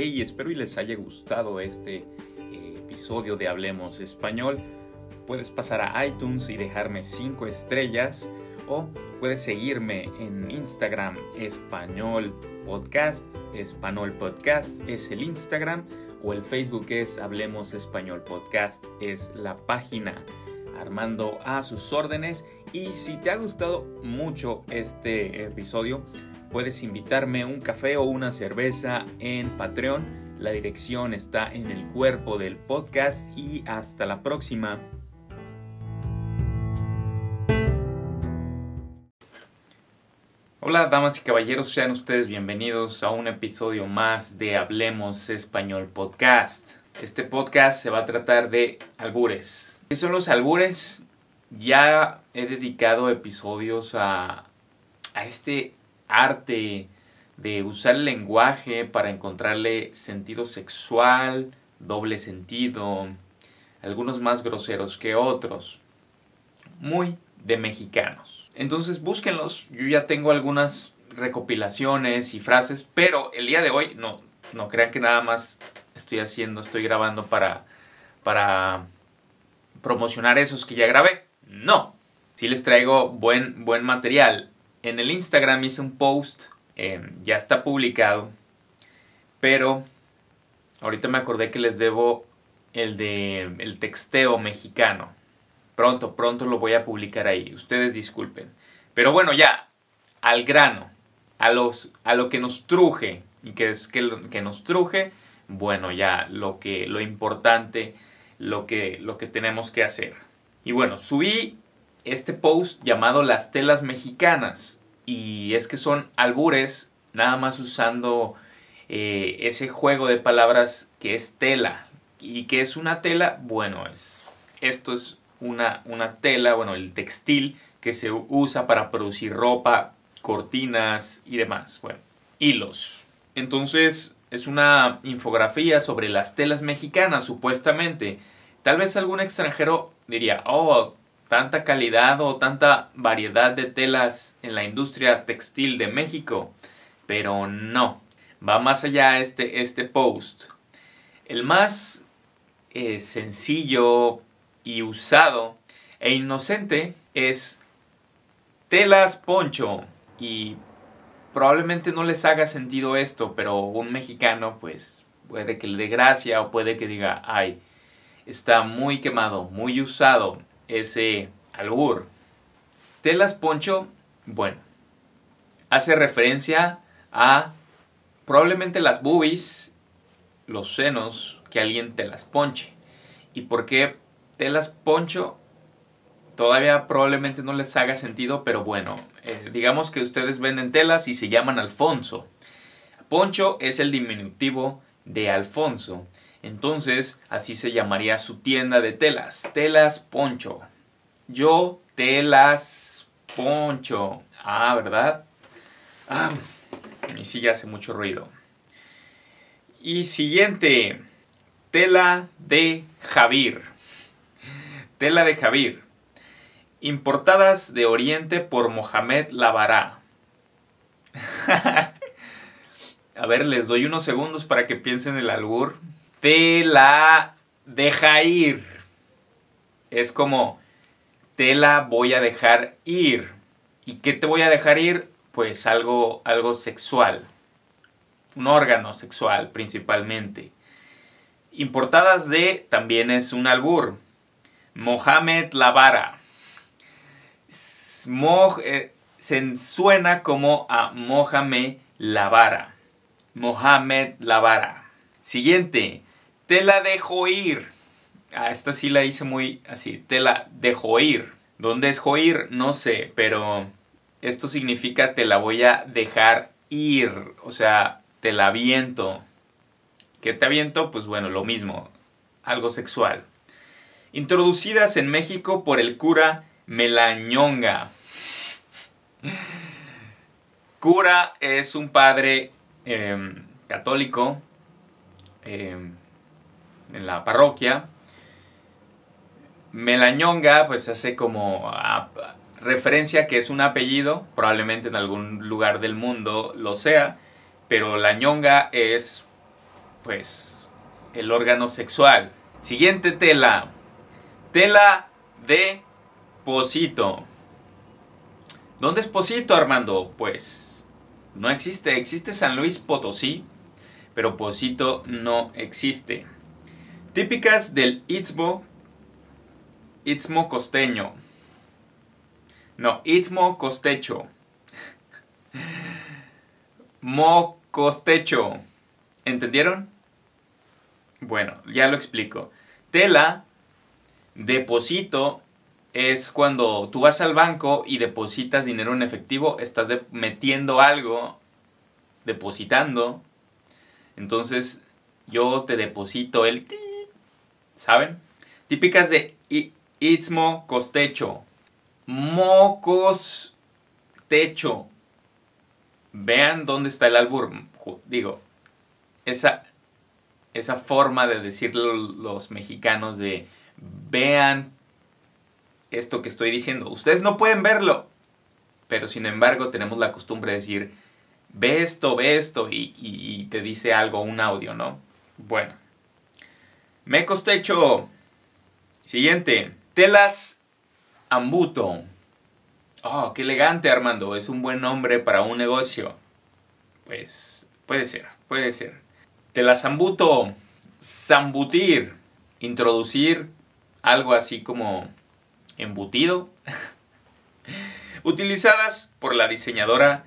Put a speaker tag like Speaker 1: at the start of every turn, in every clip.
Speaker 1: Hey, espero y les haya gustado este eh, episodio de Hablemos Español. Puedes pasar a iTunes y dejarme 5 estrellas o puedes seguirme en Instagram Español Podcast, Español Podcast es el Instagram o el Facebook es Hablemos Español Podcast, es la página. Armando a sus órdenes y si te ha gustado mucho este episodio, puedes invitarme un café o una cerveza en Patreon. La dirección está en el cuerpo del podcast y hasta la próxima. Hola damas y caballeros, sean ustedes bienvenidos a un episodio más de Hablemos Español Podcast. Este podcast se va a tratar de albures. ¿Qué son los albures? Ya he dedicado episodios a, a este arte de usar el lenguaje para encontrarle sentido sexual, doble sentido, algunos más groseros que otros. Muy de mexicanos. Entonces búsquenlos, yo ya tengo algunas recopilaciones y frases, pero el día de hoy no, no crean que nada más estoy haciendo, estoy grabando para, para promocionar esos que ya grabé. No, si les traigo buen, buen material. En el Instagram hice un post, em, ya está publicado, pero ahorita me acordé que les debo el de el texteo mexicano. Pronto, pronto lo voy a publicar ahí. Ustedes disculpen. Pero bueno, ya, al grano, a, los, a lo que nos truje, y que es que, que nos truje, bueno, ya lo, que, lo importante, lo que, lo que tenemos que hacer. Y bueno, subí este post llamado Las telas mexicanas. Y es que son albures, nada más usando eh, ese juego de palabras que es tela. ¿Y que es una tela? Bueno, es, esto es una, una tela, bueno, el textil que se usa para producir ropa, cortinas y demás. Bueno, hilos. Entonces, es una infografía sobre las telas mexicanas, supuestamente. Tal vez algún extranjero diría, oh, tanta calidad o tanta variedad de telas en la industria textil de México. Pero no, va más allá este, este post. El más eh, sencillo y usado e inocente es telas poncho. Y probablemente no les haga sentido esto, pero un mexicano pues puede que le dé gracia o puede que diga, ay, está muy quemado, muy usado ese albur. Telas poncho, bueno, hace referencia a probablemente las boobies, los senos, que alguien te las ponche. ¿Y por qué telas poncho? Todavía probablemente no les haga sentido, pero bueno, eh, digamos que ustedes venden telas y se llaman Alfonso. Poncho es el diminutivo de Alfonso. Entonces, así se llamaría su tienda de telas. Telas Poncho. Yo telas Poncho. Ah, ¿verdad? Ah, mi silla hace mucho ruido. Y siguiente. Tela de Javier. Tela de Javier. Importadas de Oriente por Mohamed Lavará. A ver, les doy unos segundos para que piensen el albur te la deja ir. Es como, te la voy a dejar ir. ¿Y qué te voy a dejar ir? Pues algo, algo sexual. Un órgano sexual principalmente. Importadas de también es un albur. Mohamed Lavara. Eh, se suena como a Mohamed Lavara. Mohamed Lavara. Siguiente. Te la dejo ir. Ah, esta sí la hice muy así. Te la dejo ir. ¿Dónde es joir? No sé, pero esto significa te la voy a dejar ir. O sea, te la aviento. ¿Qué te aviento? Pues bueno, lo mismo. Algo sexual. Introducidas en México por el cura Melañonga. Cura es un padre em, católico. Eh, en la parroquia. Melañonga pues hace como referencia que es un apellido, probablemente en algún lugar del mundo lo sea, pero la ñonga es pues, el órgano sexual. Siguiente tela. Tela de Posito. ¿Dónde es Posito, Armando? Pues no existe. Existe San Luis Potosí, pero Posito no existe. Típicas del Istmo, Istmo costeño. No, Istmo costecho. Mocostecho. ¿Entendieron? Bueno, ya lo explico. Tela, deposito, es cuando tú vas al banco y depositas dinero en efectivo, estás metiendo algo, depositando. Entonces, yo te deposito el... ¿Saben? Típicas de Istmo costecho. Mocos techo. Vean dónde está el albur. Digo, esa, esa forma de decirlo los mexicanos de vean esto que estoy diciendo. Ustedes no pueden verlo, pero sin embargo tenemos la costumbre de decir, ve esto, ve esto, y, y te dice algo, un audio, ¿no? Bueno. Me costecho. Siguiente. Telas Ambuto. Oh, qué elegante, Armando. Es un buen nombre para un negocio. Pues puede ser, puede ser. Telasambuto. Zambutir. Introducir algo así como embutido. Utilizadas por la diseñadora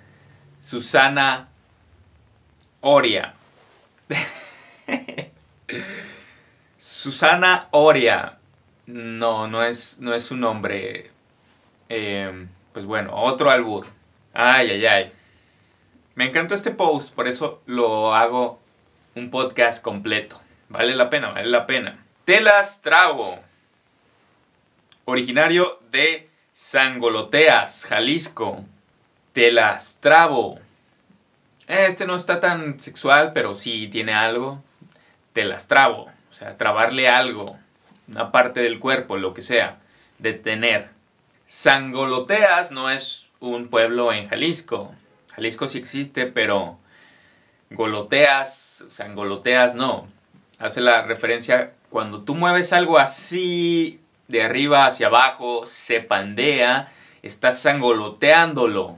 Speaker 1: Susana Oria. Susana Oria. No, no es, no es un nombre. Eh, pues bueno, otro albur. Ay, ay, ay. Me encantó este post, por eso lo hago un podcast completo. Vale la pena, vale la pena. Telas Trago. Originario de Sangoloteas, Jalisco. Telas Trabo. Este no está tan sexual, pero sí tiene algo. Telas Trabo. O sea, trabarle algo. Una parte del cuerpo, lo que sea. Detener. Sangoloteas no es un pueblo en Jalisco. Jalisco sí existe, pero goloteas, sangoloteas no. Hace la referencia cuando tú mueves algo así de arriba hacia abajo, se pandea, estás sangoloteándolo.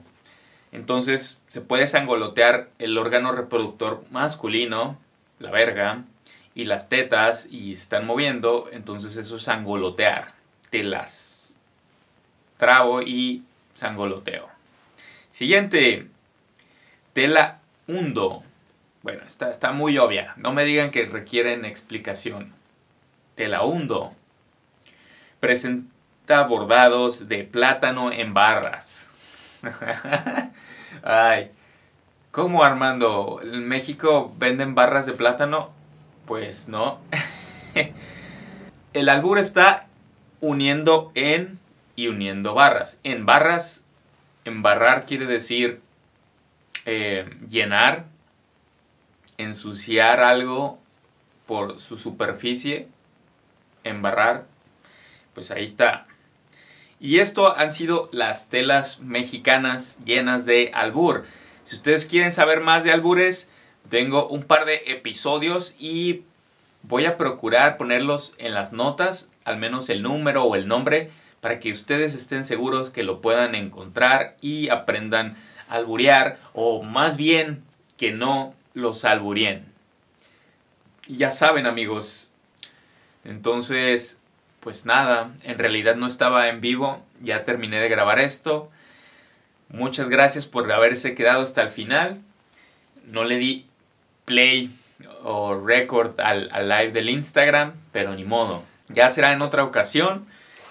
Speaker 1: Entonces se puede sangolotear el órgano reproductor masculino, la verga, y las tetas y están moviendo, entonces eso es sangolotear. Te las trago y sangoloteo. Siguiente, tela hundo. Bueno, está, está muy obvia. No me digan que requieren explicación. Tela hundo. Presenta bordados de plátano en barras. Ay, ¿cómo Armando? ¿En México venden barras de plátano? Pues no. El albur está uniendo en y uniendo barras. En barras, embarrar quiere decir eh, llenar, ensuciar algo por su superficie, embarrar, pues ahí está. Y esto han sido las telas mexicanas llenas de albur. Si ustedes quieren saber más de albures, tengo un par de episodios y voy a procurar ponerlos en las notas, al menos el número o el nombre, para que ustedes estén seguros que lo puedan encontrar y aprendan a alburear o más bien que no los alburien. Y ya saben amigos, entonces pues nada, en realidad no estaba en vivo, ya terminé de grabar esto. Muchas gracias por haberse quedado hasta el final. No le di play o record al, live del Instagram, pero ni modo. Ya será en otra ocasión.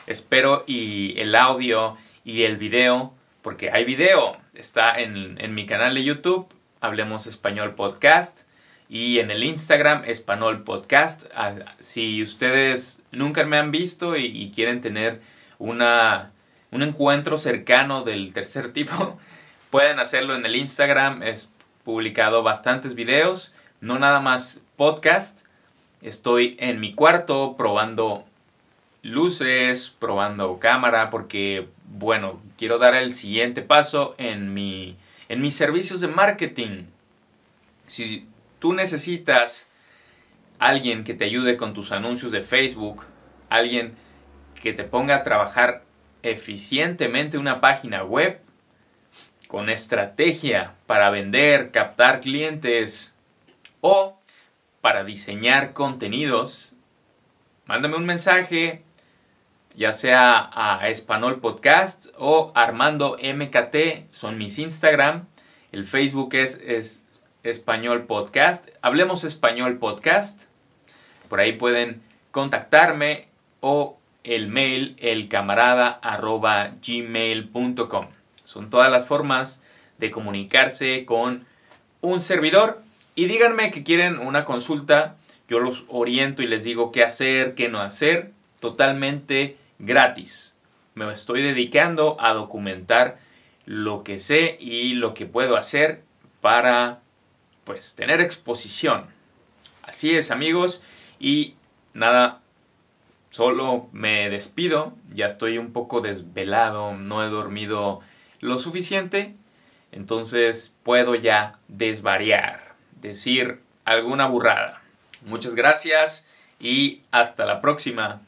Speaker 1: Espero y el audio y el video, porque hay video, está en, en mi canal de YouTube, Hablemos Español Podcast, y en el Instagram, Español Podcast. Ah, si ustedes nunca me han visto y, quieren tener una, un encuentro cercano del tercer tipo, pueden hacerlo en el Instagram. Es publicado bastantes videos, no nada más podcast. Estoy en mi cuarto probando luces, probando cámara, porque, bueno, quiero dar el siguiente paso en, en mis servicios de marketing. Si tú necesitas alguien que te ayude con tus anuncios de Facebook, alguien que te ponga a trabajar eficientemente una página web con estrategia para vender, captar clientes o para diseñar contenidos, mándame un mensaje, ya sea a Español Podcast o Armando MKT, son mis Instagram. El Facebook es, es Español Podcast. Hablemos Español Podcast. Por ahí pueden contactarme o el mail elcamarada.gmail.com. Son todas las formas de comunicarse con un servidor. Y díganme que quieren una consulta. Yo los oriento y les digo qué hacer, qué no hacer. Totalmente gratis. Me estoy dedicando a documentar lo que sé y lo que puedo hacer para pues tener exposición. Así es amigos y nada, solo me despido, ya estoy un poco desvelado, no he dormido lo suficiente, entonces puedo ya desvariar, decir alguna burrada. Muchas gracias y hasta la próxima.